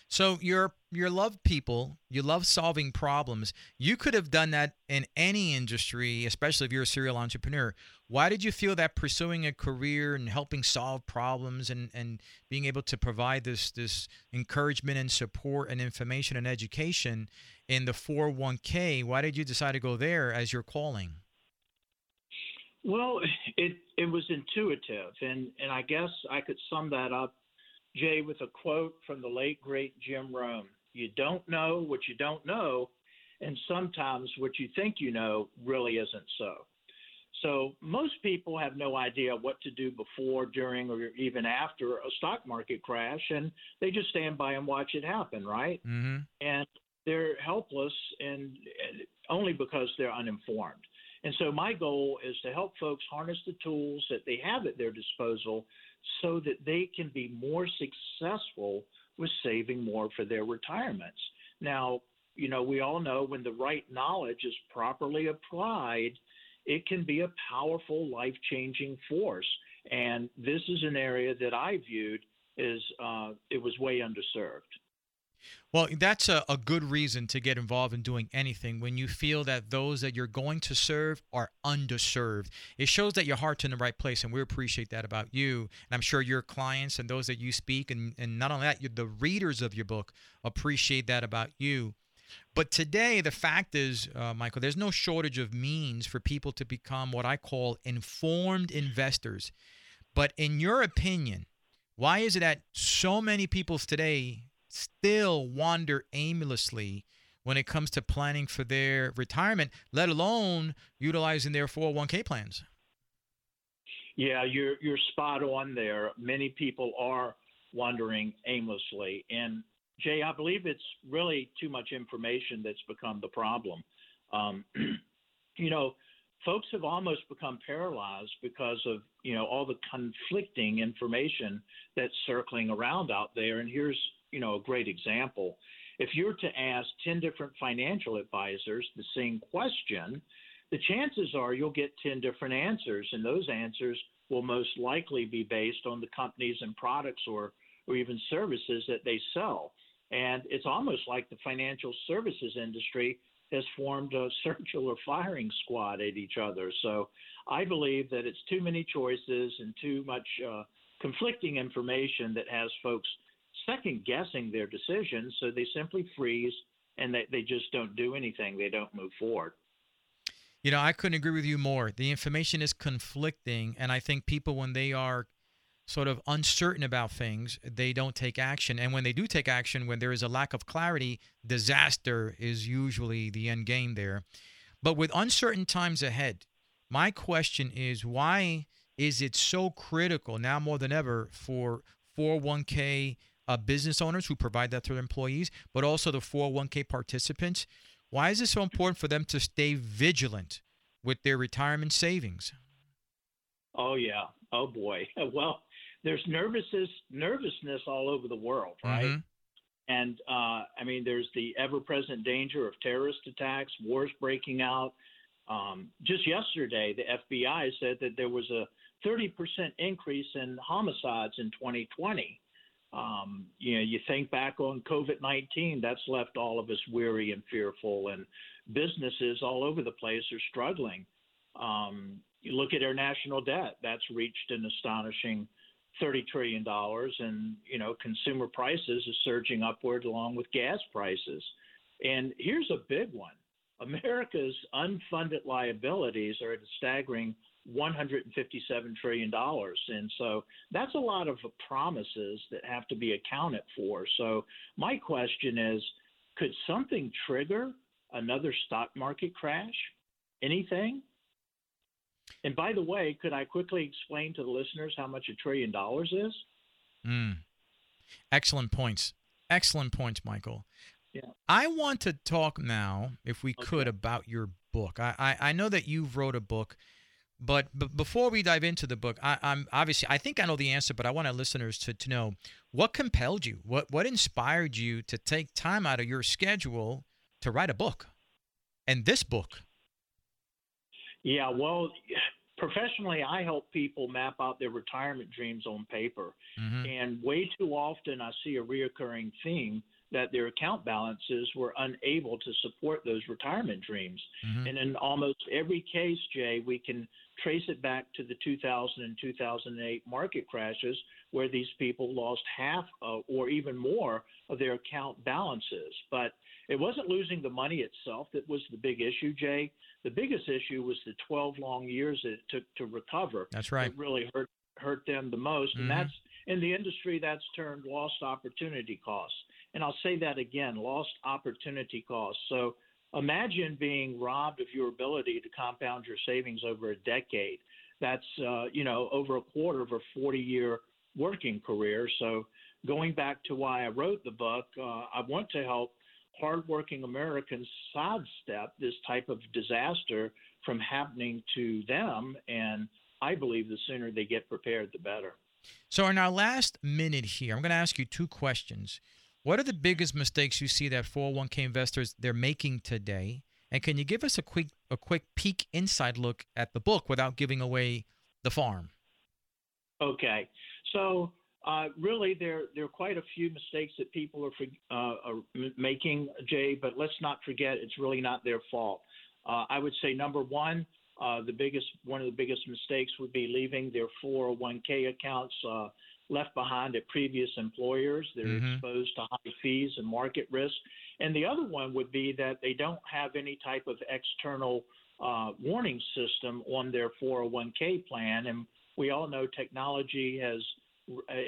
S3: So you're you love people, you love solving problems. You could have done that in any industry, especially if you're a serial entrepreneur. Why did you feel that pursuing a career and helping solve problems and, and being able to provide this this encouragement and support and information and education in the 401k, why did you decide to go there as your calling?
S12: Well, it it was intuitive and and I guess I could sum that up Jay, with a quote from the late, great Jim Rohn You don't know what you don't know, and sometimes what you think you know really isn't so. So, most people have no idea what to do before, during, or even after a stock market crash, and they just stand by and watch it happen, right?
S3: Mm-hmm.
S12: And they're helpless and only because they're uninformed. And so my goal is to help folks harness the tools that they have at their disposal so that they can be more successful with saving more for their retirements. Now, you know, we all know when the right knowledge is properly applied, it can be a powerful, life changing force. And this is an area that I viewed as uh, it was way underserved.
S3: Well, that's a, a good reason to get involved in doing anything when you feel that those that you're going to serve are underserved. It shows that your heart's in the right place, and we appreciate that about you. And I'm sure your clients and those that you speak, and, and not only that, the readers of your book appreciate that about you. But today, the fact is, uh, Michael, there's no shortage of means for people to become what I call informed investors. But in your opinion, why is it that so many people today still wander aimlessly when it comes to planning for their retirement, let alone utilizing their 401k plans.
S12: Yeah, you're you're spot on there. Many people are wandering aimlessly. And Jay, I believe it's really too much information that's become the problem. Um, you know, folks have almost become paralyzed because of you know all the conflicting information that's circling around out there. And here's you know a great example. If you're to ask 10 different financial advisors the same question, the chances are you'll get 10 different answers, and those answers will most likely be based on the companies and products or, or even services that they sell. And it's almost like the financial services industry has formed a circular firing squad at each other. So I believe that it's too many choices and too much uh, conflicting information that has folks second guessing their decisions. So they simply freeze and they, they just don't do anything. They don't move forward.
S3: You know, I couldn't agree with you more. The information is conflicting, and I think people, when they are sort of uncertain about things, they don't take action. And when they do take action, when there is a lack of clarity, disaster is usually the end game there. But with uncertain times ahead, my question is why is it so critical now more than ever for 401k uh, business owners who provide that to their employees, but also the 401k participants? Why is it so important for them to stay vigilant with their retirement savings?
S12: Oh yeah. Oh boy. Well, there's nervousness nervousness all over the world, right? Mm-hmm. And uh, I mean, there's the ever-present danger of terrorist attacks, wars breaking out. Um, just yesterday, the FBI said that there was a 30% increase in homicides in 2020. Um, you know, you think back on COVID 19, that's left all of us weary and fearful, and businesses all over the place are struggling. Um, you look at our national debt, that's reached an astonishing $30 trillion, and, you know, consumer prices are surging upward along with gas prices. And here's a big one America's unfunded liabilities are at a staggering $157 trillion. And so that's a lot of promises that have to be accounted for. So my question is could something trigger another stock market crash? Anything? And by the way, could I quickly explain to the listeners how much a trillion dollars is?
S3: Mm. Excellent points. Excellent points, Michael.
S12: Yeah.
S3: I want to talk now, if we okay. could, about your book. I, I, I know that you've wrote a book but, but before we dive into the book, I, am obviously I think I know the answer, but I want our listeners to, to know what compelled you, what what inspired you to take time out of your schedule to write a book, and this book.
S12: Yeah, well, professionally, I help people map out their retirement dreams on paper, mm-hmm. and way too often I see a reoccurring theme that their account balances were unable to support those retirement dreams. Mm-hmm. And in almost every case, Jay, we can trace it back to the 2000 and 2008 market crashes where these people lost half uh, or even more of their account balances. But it wasn't losing the money itself that was the big issue, Jay. The biggest issue was the 12 long years that it took to recover.
S3: That's right.
S12: It really hurt hurt them the most, mm-hmm. and that's in the industry that's termed lost opportunity costs. And I'll say that again, lost opportunity costs. So imagine being robbed of your ability to compound your savings over a decade. That's uh, you know over a quarter of a 40-year working career. So going back to why I wrote the book, uh, I want to help hardworking Americans sidestep this type of disaster from happening to them. And I believe the sooner they get prepared, the better.
S3: So, in our last minute here, I'm going to ask you two questions. What are the biggest mistakes you see that 401k investors they're making today? And can you give us a quick a quick peek inside look at the book without giving away the farm?
S12: Okay, so uh, really there there are quite a few mistakes that people are, uh, are making, Jay. But let's not forget it's really not their fault. Uh, I would say number one, uh, the biggest one of the biggest mistakes would be leaving their 401k accounts uh, left behind at previous employers. They're mm-hmm. exposed to high fees and market risk. And the other one would be that they don't have any type of external uh, warning system on their 401k plan. And we all know technology has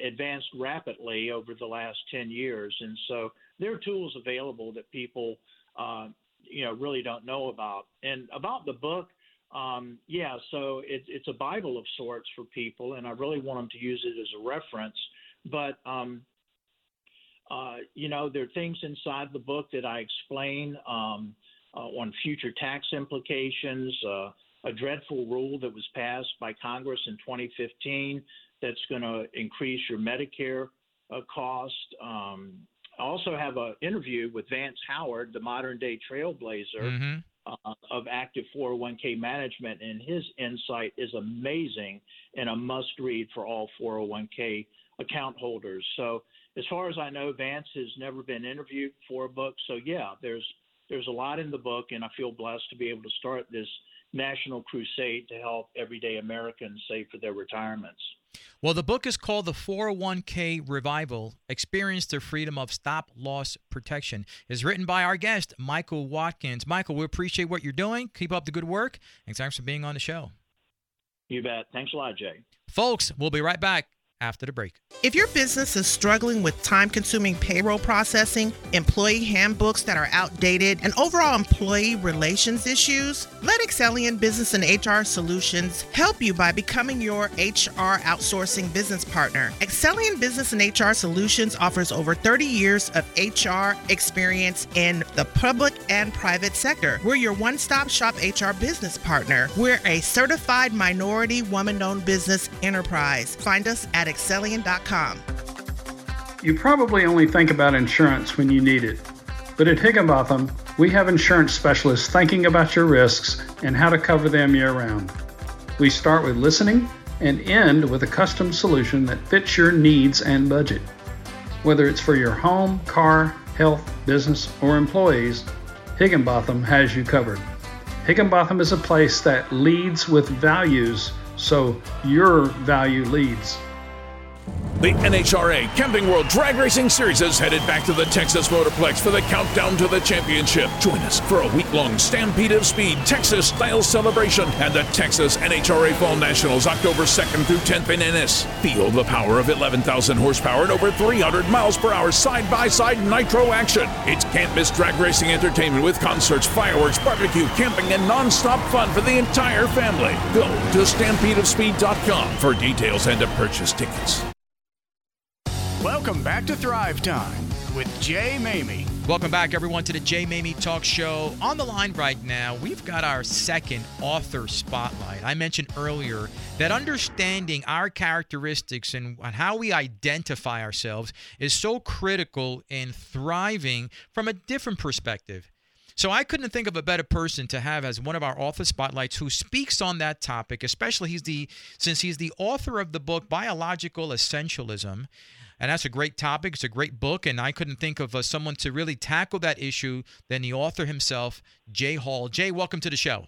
S12: advanced rapidly over the last 10 years. And so there are tools available that people, uh, you know, really don't know about. And about the book, um, yeah, so it, it's a Bible of sorts for people, and I really want them to use it as a reference. but um, uh, you know, there are things inside the book that I explain um, uh, on future tax implications. Uh, a dreadful rule that was passed by Congress in 2015 that's going to increase your Medicare uh, cost. Um, I also have an interview with Vance Howard, the modern day trailblazer
S3: Mm-hmm.
S12: Uh, of active 401k management, and his insight is amazing and a must read for all 401k account holders. So, as far as I know, Vance has never been interviewed for a book. So, yeah, there's there's a lot in the book, and I feel blessed to be able to start this national crusade to help everyday Americans save for their retirements.
S3: Well, the book is called The 401k Revival Experience the Freedom of Stop Loss Protection. It's written by our guest, Michael Watkins. Michael, we appreciate what you're doing. Keep up the good work. And thanks for being on the show.
S12: You bet. Thanks a lot, Jay.
S3: Folks, we'll be right back after the break.
S13: If your business is struggling with time consuming payroll processing, employee handbooks that are outdated, and overall employee relations issues, let Excellion Business and HR Solutions help you by becoming your HR outsourcing business partner. Excellion Business and HR Solutions offers over 30 years of HR experience in the public and private sector. We're your one stop shop HR business partner. We're a certified minority woman owned business enterprise. Find us at excellion.com.
S14: You probably only think about insurance when you need it. But at Higginbotham, we have insurance specialists thinking about your risks and how to cover them year round. We start with listening and end with a custom solution that fits your needs and budget. Whether it's for your home, car, health, business, or employees, Higginbotham has you covered. Higginbotham is a place that leads with values, so your value leads.
S15: The NHRA Camping World Drag Racing Series is headed back to the Texas Motorplex for the countdown to the championship. Join us for a week long Stampede of Speed Texas style celebration at the Texas NHRA Fall Nationals October 2nd through 10th in Ennis. Feel the power of 11,000 horsepower and over 300 miles per hour side by side nitro action. It's can't miss drag racing entertainment with concerts, fireworks, barbecue, camping, and non stop fun for the entire family. Go to stampedeofspeed.com for details and to purchase tickets.
S1: Welcome back to Thrive Time with Jay Maymi.
S3: Welcome back, everyone, to the Jay Maymi Talk Show. On the line right now, we've got our second author spotlight. I mentioned earlier that understanding our characteristics and how we identify ourselves is so critical in thriving from a different perspective. So I couldn't think of a better person to have as one of our author spotlights who speaks on that topic, especially he's the since he's the author of the book Biological Essentialism. And that's a great topic. It's a great book, and I couldn't think of uh, someone to really tackle that issue than the author himself, Jay Hall. Jay, welcome to the show.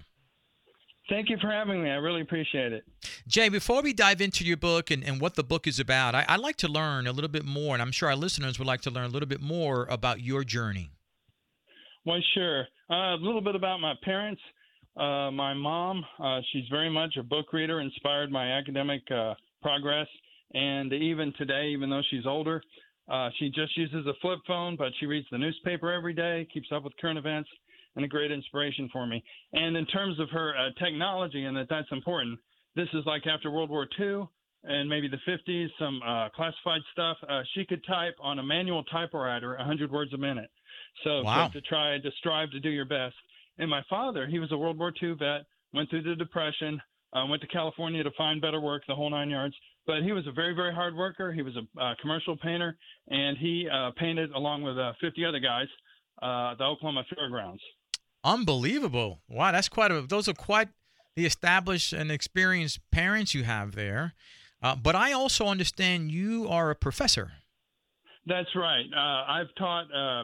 S16: Thank you for having me. I really appreciate it.
S3: Jay, before we dive into your book and, and what the book is about, I, I'd like to learn a little bit more, and I'm sure our listeners would like to learn a little bit more about your journey.
S16: Well, sure. Uh, a little bit about my parents. Uh, my mom, uh, she's very much a book reader, inspired my academic uh, progress. And even today, even though she's older, uh, she just uses a flip phone, but she reads the newspaper every day, keeps up with current events, and a great inspiration for me. And in terms of her uh, technology, and that that's important, this is like after World War II and maybe the 50s, some uh, classified stuff. Uh, she could type on a manual typewriter 100 words a minute. So,
S3: wow.
S16: to try to strive to do your best. And my father, he was a World War II vet, went through the Depression, uh, went to California to find better work, the whole nine yards. But he was a very, very hard worker. He was a uh, commercial painter, and he uh, painted along with uh, 50 other guys uh, the Oklahoma Fairgrounds.
S3: Unbelievable! Wow, that's quite a. Those are quite the established and experienced parents you have there. Uh, but I also understand you are a professor.
S16: That's right. Uh, I've taught uh,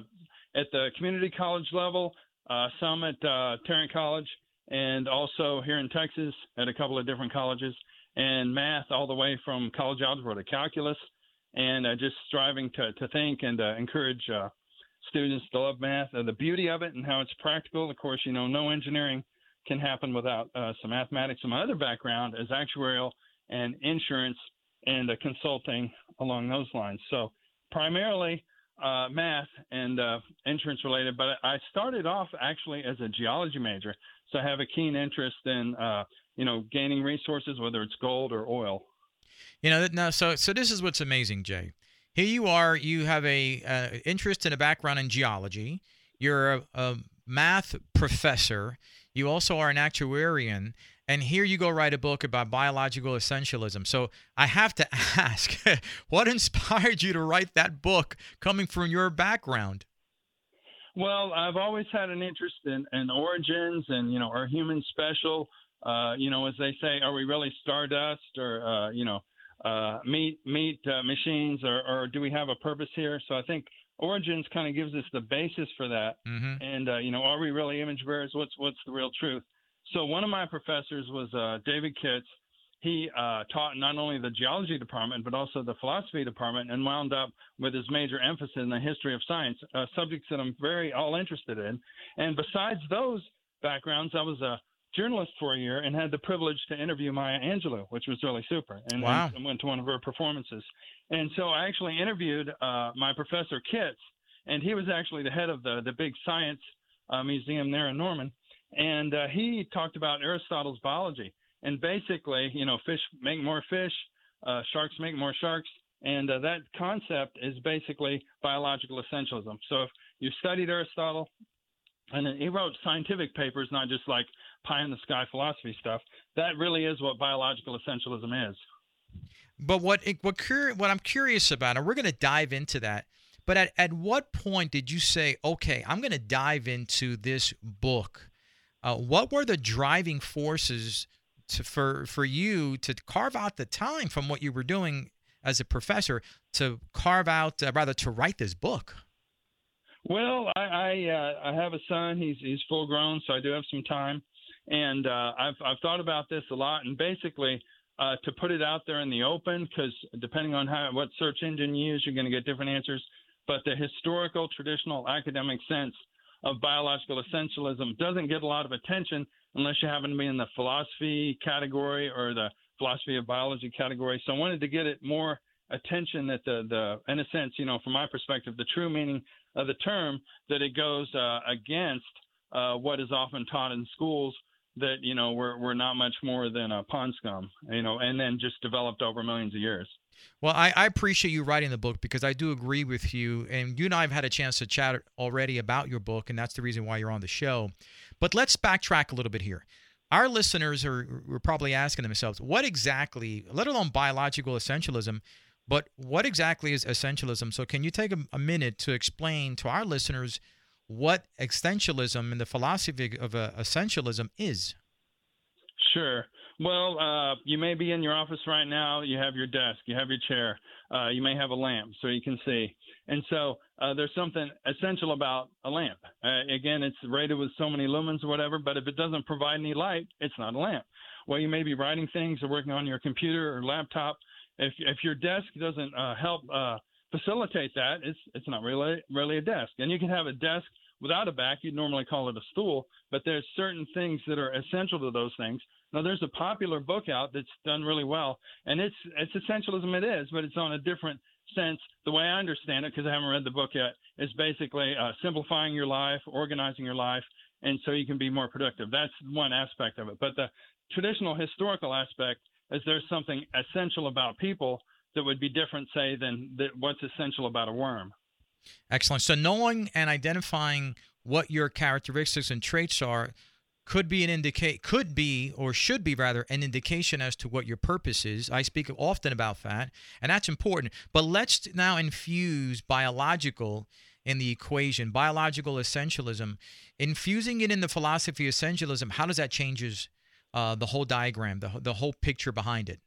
S16: at the community college level, uh, some at uh, Tarrant College, and also here in Texas at a couple of different colleges, and math all the way from college algebra to calculus, and uh, just striving to, to think and uh, encourage uh, students to love math and the beauty of it and how it's practical. Of course, you know, no engineering can happen without uh, some mathematics. And my other background is actuarial and insurance and uh, consulting along those lines. So primarily uh, math and insurance related, but I started off actually as a geology major, so I have a keen interest in you know gaining resources, whether it's gold or oil.
S3: You know, no. So, so this is what's amazing, Jay. here you are. You have a uh, interest and a background in geology. You're a, a math professor. You also are an actuarian. And here you go write a book about biological essentialism. So I have to ask, what inspired you to write that book coming from your background?
S16: Well, I've always had an interest in, in origins and, you know, are humans special? Uh, you know, as they say, are we really stardust or, uh, you know, uh, meat meat uh, machines, or, or do we have a purpose here? So I think Origins kind of gives us the basis for that.
S3: Mm-hmm.
S16: And uh, you know, are we really image bearers? What's what's the real truth? So one of my professors was uh, David Kitts. He uh, taught not only the geology department but also the philosophy department, and wound up with his major emphasis in the history of science, uh, subjects that I'm very all interested in. And besides those backgrounds, I was a journalist for a year and had the privilege to interview Maya Angelou, which was really super. And,
S3: wow.
S16: and went to one of her performances. And so I actually interviewed uh, my professor Kitts, and he was actually the head of the the big science uh, museum there in Norman. And uh, he talked about Aristotle's biology. And basically, you know, fish make more fish, uh, sharks make more sharks. And uh, that concept is basically biological essentialism. So if you studied Aristotle, and he wrote scientific papers, not just like pie in the sky philosophy stuff. That really is what biological essentialism is.
S3: But what what cur- what I'm curious about, and we're going to dive into that. But at, at what point did you say, okay, I'm going to dive into this book? Uh, what were the driving forces to, for for you to carve out the time from what you were doing as a professor to carve out, uh, rather, to write this book?
S16: Well, I I, uh, I have a son. He's he's full grown, so I do have some time, and uh, I've I've thought about this a lot. And basically, uh, to put it out there in the open, because depending on how what search engine you use, you're going to get different answers. But the historical, traditional, academic sense of biological essentialism doesn't get a lot of attention unless you happen to be in the philosophy category or the philosophy of biology category. So I wanted to get it more attention that the the in a sense, you know, from my perspective, the true meaning of the term that it goes uh, against uh, what is often taught in schools that you know we're we're not much more than a pond scum, you know, and then just developed over millions of years.
S3: Well, I, I appreciate you writing the book because I do agree with you, and you and I have had a chance to chat already about your book, and that's the reason why you're on the show. But let's backtrack a little bit here. Our listeners are, are probably asking themselves, what exactly, let alone biological essentialism, but what exactly is essentialism? So, can you take a, a minute to explain to our listeners what essentialism and the philosophy of uh, essentialism is?
S16: Sure. Well, uh, you may be in your office right now. You have your desk, you have your chair, uh, you may have a lamp so you can see. And so uh, there's something essential about a lamp. Uh, again, it's rated with so many lumens or whatever, but if it doesn't provide any light, it's not a lamp. Well, you may be writing things or working on your computer or laptop if if your desk doesn't uh, help uh, facilitate that, it's it's not really really a desk. And you can have a desk without a back. You'd normally call it a stool, but there's certain things that are essential to those things. Now, there's a popular book out that's done really well, and it's it's essentialism. It is, but it's on a different sense. The way I understand it, because I haven't read the book yet, is basically uh, simplifying your life, organizing your life, and so you can be more productive. That's one aspect of it. But the traditional historical aspect is there's something essential about people that would be different, say, than what's essential about a worm?
S3: Excellent. So knowing and identifying what your characteristics and traits are could be an indicate could be or should be rather an indication as to what your purpose is. I speak often about that, and that's important. But let's now infuse biological in the equation, biological essentialism, infusing it in the philosophy of essentialism. How does that changes uh, the whole diagram, the, the whole picture behind it?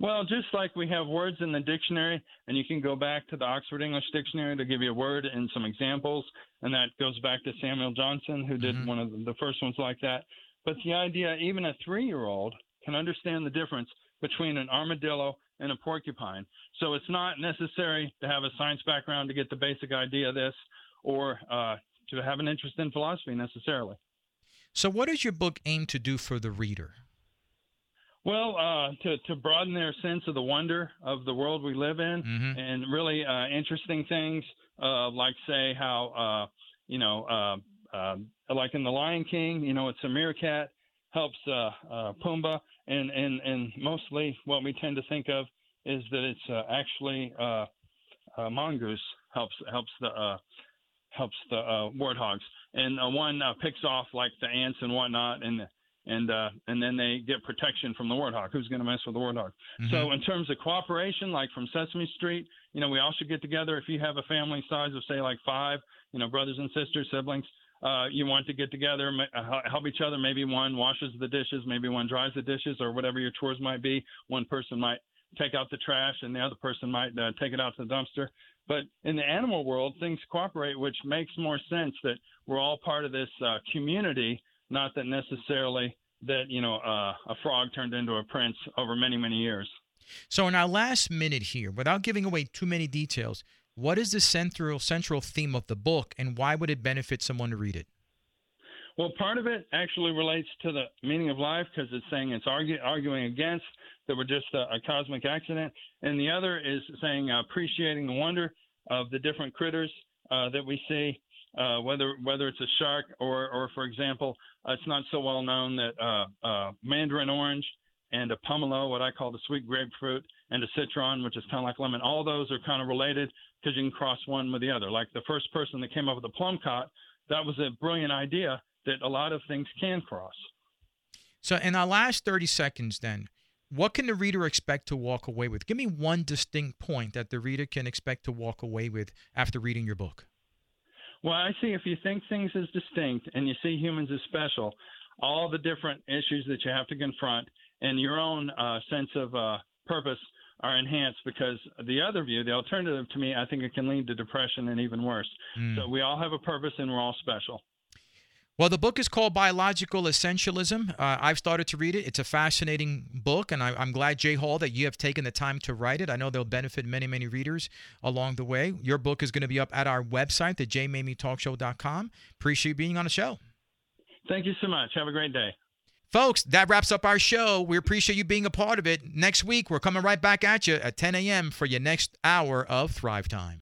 S16: Well, just like we have words in the dictionary, and you can go back to the Oxford English Dictionary to give you a word and some examples, and that goes back to Samuel Johnson, who did
S3: Mm-hmm.
S16: one of the first ones like that. But the idea, even a three year old can understand the difference between an armadillo and a porcupine. So it's not necessary to have a science background to get the basic idea of this or uh, to have an interest in philosophy necessarily.
S3: So, what does your book aim to do for the reader?
S16: Well, uh, to to broaden their sense of the wonder of the world we live in,
S3: Mm-hmm.
S16: and really uh, interesting things, uh, like say how uh, you know, uh, uh, like in The Lion King, you know, it's a meerkat helps uh, uh, Pumbaa, and and and mostly what we tend to think of is that it's uh, actually uh, uh, mongoose helps helps the uh, helps the uh, warthogs, and uh, one uh, picks off like the ants and whatnot, and and uh, and then they get protection from the warthog. Who's going to mess with the warthog?
S3: Mm-hmm.
S16: So in terms of cooperation, like from Sesame Street, you know, we all should get together. If you have a family size of say like five, you know, brothers and sisters, siblings, uh, you want to get together, uh, help each other. Maybe one washes the dishes, maybe one dries the dishes, or whatever your chores might be. One person might take out the trash, and the other person might uh, take it out to the dumpster. But in the animal world, things cooperate, which makes more sense that we're all part of this uh, community, not that necessarily that you know uh, a frog turned into a prince over many many years.
S3: So in our last minute here, without giving away too many details, what is the central central theme of the book, and why would it benefit someone to read it?
S16: Well, part of it actually relates to the meaning of life because it's saying it's argue, arguing against that we're just a, a cosmic accident, and the other is saying uh, appreciating the wonder of the different critters uh, that we see, uh, whether whether it's a shark or, or for example, uh, it's not so well known that uh, uh, mandarin orange and a pomelo, what I call the sweet grapefruit, and a citron, which is kind of like lemon, all those are kind of related because you can cross one with the other. Like the first person that came up with the plum cot, that was a brilliant idea that a lot of things can cross.
S3: So in our last 30 seconds then, what can the reader expect to walk away with? Give me one distinct point that the reader can expect to walk away with after reading your book.
S16: Well, I see if you think things as distinct and you see humans as special, all the different issues that you have to confront and your own uh, sense of uh, purpose are enhanced because the other view, the alternative to me, I think it can lead to depression and even worse.
S3: Mm.
S16: So we all have a purpose and we're all special.
S3: Well, the book is called Biological Essentialism. Uh, I've started to read it. It's a fascinating book, and I, am glad, Jay Hall, that you have taken the time to write it. I know they'll benefit many, many readers along the way. Your book is going to be up at our website, the jmamietalkshow.com. Appreciate you being on the show.
S16: Thank you so much. Have a great day.
S3: Folks, that wraps up our show. We appreciate you being a part of it. Next week, we're coming right back at you at 10 a.m. for your next hour of Thrive Time.